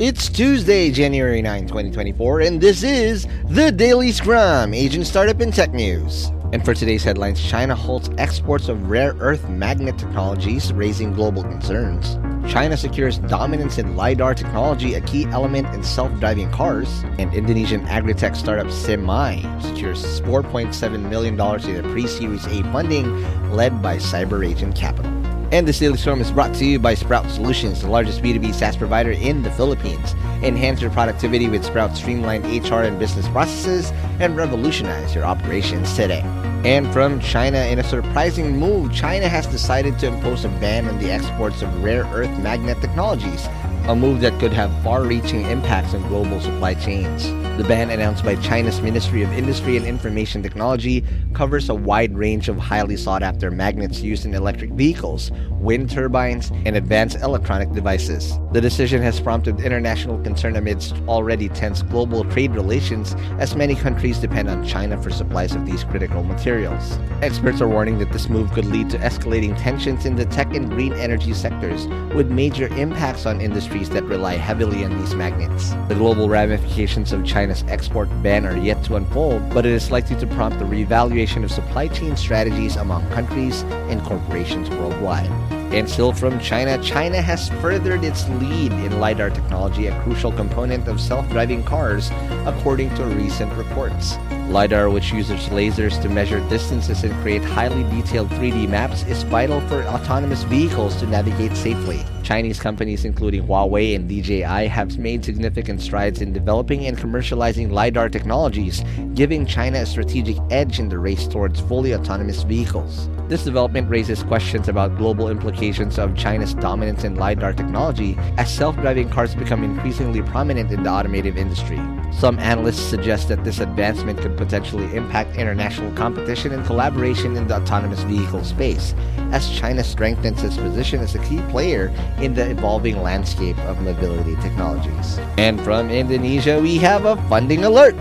It's Tuesday, January 9, 2024, and this is the Daily Scrum, Asian Startup and Tech News. And for today's headlines, China halts exports of rare earth magnet technologies, raising global concerns. China secures dominance in LiDAR technology, a key element in self driving cars. And Indonesian agri-tech startup Semaai secures $4.7 million in pre Series A funding led by CyberAgent Capital. And the Daily Scrum is brought to you by Sprout Solutions, the largest B2B SaaS provider in the Philippines. Enhance your productivity with Sprout's streamlined HR and business processes and revolutionize your operations today. And from China, in a surprising move, China has decided to impose a ban on the exports of rare earth magnet technologies, a move that could have far reaching impacts on global supply chains. The ban announced by China's Ministry of Industry and Information Technology covers a wide range of highly sought after magnets used in electric vehicles, wind turbines, and advanced electronic devices. The decision has prompted international concern amidst already tense global trade relations as many countries depend on China for supplies of these critical materials. Experts are warning that this move could lead to escalating tensions in the tech and green energy sectors, with major impacts on industries that rely heavily on these magnets. The global ramifications of China China's export ban are yet to unfold, but it is likely to prompt a reevaluation of supply chain strategies among countries and corporations worldwide. And still from China, China has furthered its lead in LiDAR technology, a crucial component of self driving cars, according to recent reports. LiDAR, which uses lasers to measure distances and create highly detailed 3D maps, is vital for autonomous vehicles to navigate safely. Chinese companies including Huawei and DJI have made significant strides in developing and commercializing LiDAR technologies, giving China a strategic edge in the race towards fully autonomous vehicles. This development raises questions about global implications of China's dominance in LiDAR technology as self driving cars become increasingly prominent in the automotive industry. Some analysts suggest that this advancement could potentially impact international competition and collaboration in the autonomous vehicle space, as China strengthens its position as a key player in the evolving landscape of mobility technologies. And from Indonesia, we have a funding alert.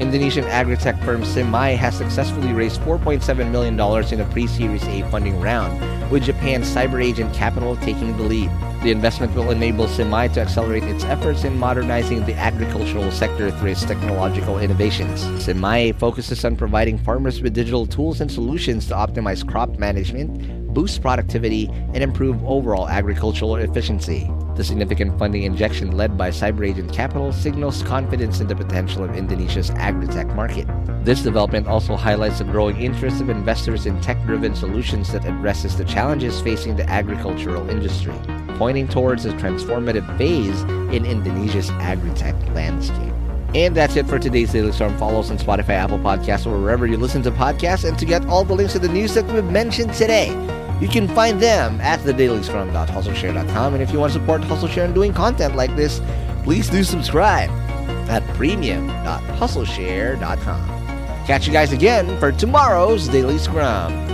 Indonesian agri-tech firm Semaai has successfully raised $4.7 million in a pre-Series A funding round, with Japan's CyberAgent Capital taking the lead. The investment will enable Semaai to accelerate its efforts in modernizing the agricultural sector through its technological innovations. Semaai focuses on providing farmers with digital tools and solutions to optimize crop management, boost productivity, and improve overall agricultural efficiency. The significant funding injection led by CyberAgent Capital signals confidence in the potential of Indonesia's agri-tech market. This development also highlights the growing interest of investors in tech-driven solutions that addresses the challenges facing the agricultural industry, pointing towards a transformative phase in Indonesia's agri-tech landscape. And that's it for today's Daily Scrum. Follow us on Spotify, Apple Podcasts, or wherever you listen to podcasts. And to get all the links to the news that we've mentioned today, you can find them at thedailyscrum.hustleshare.com. And if you want to support HustleShare and doing content like this, please do subscribe at premium.hustleshare.com. Catch you guys again for tomorrow's Daily Scrum.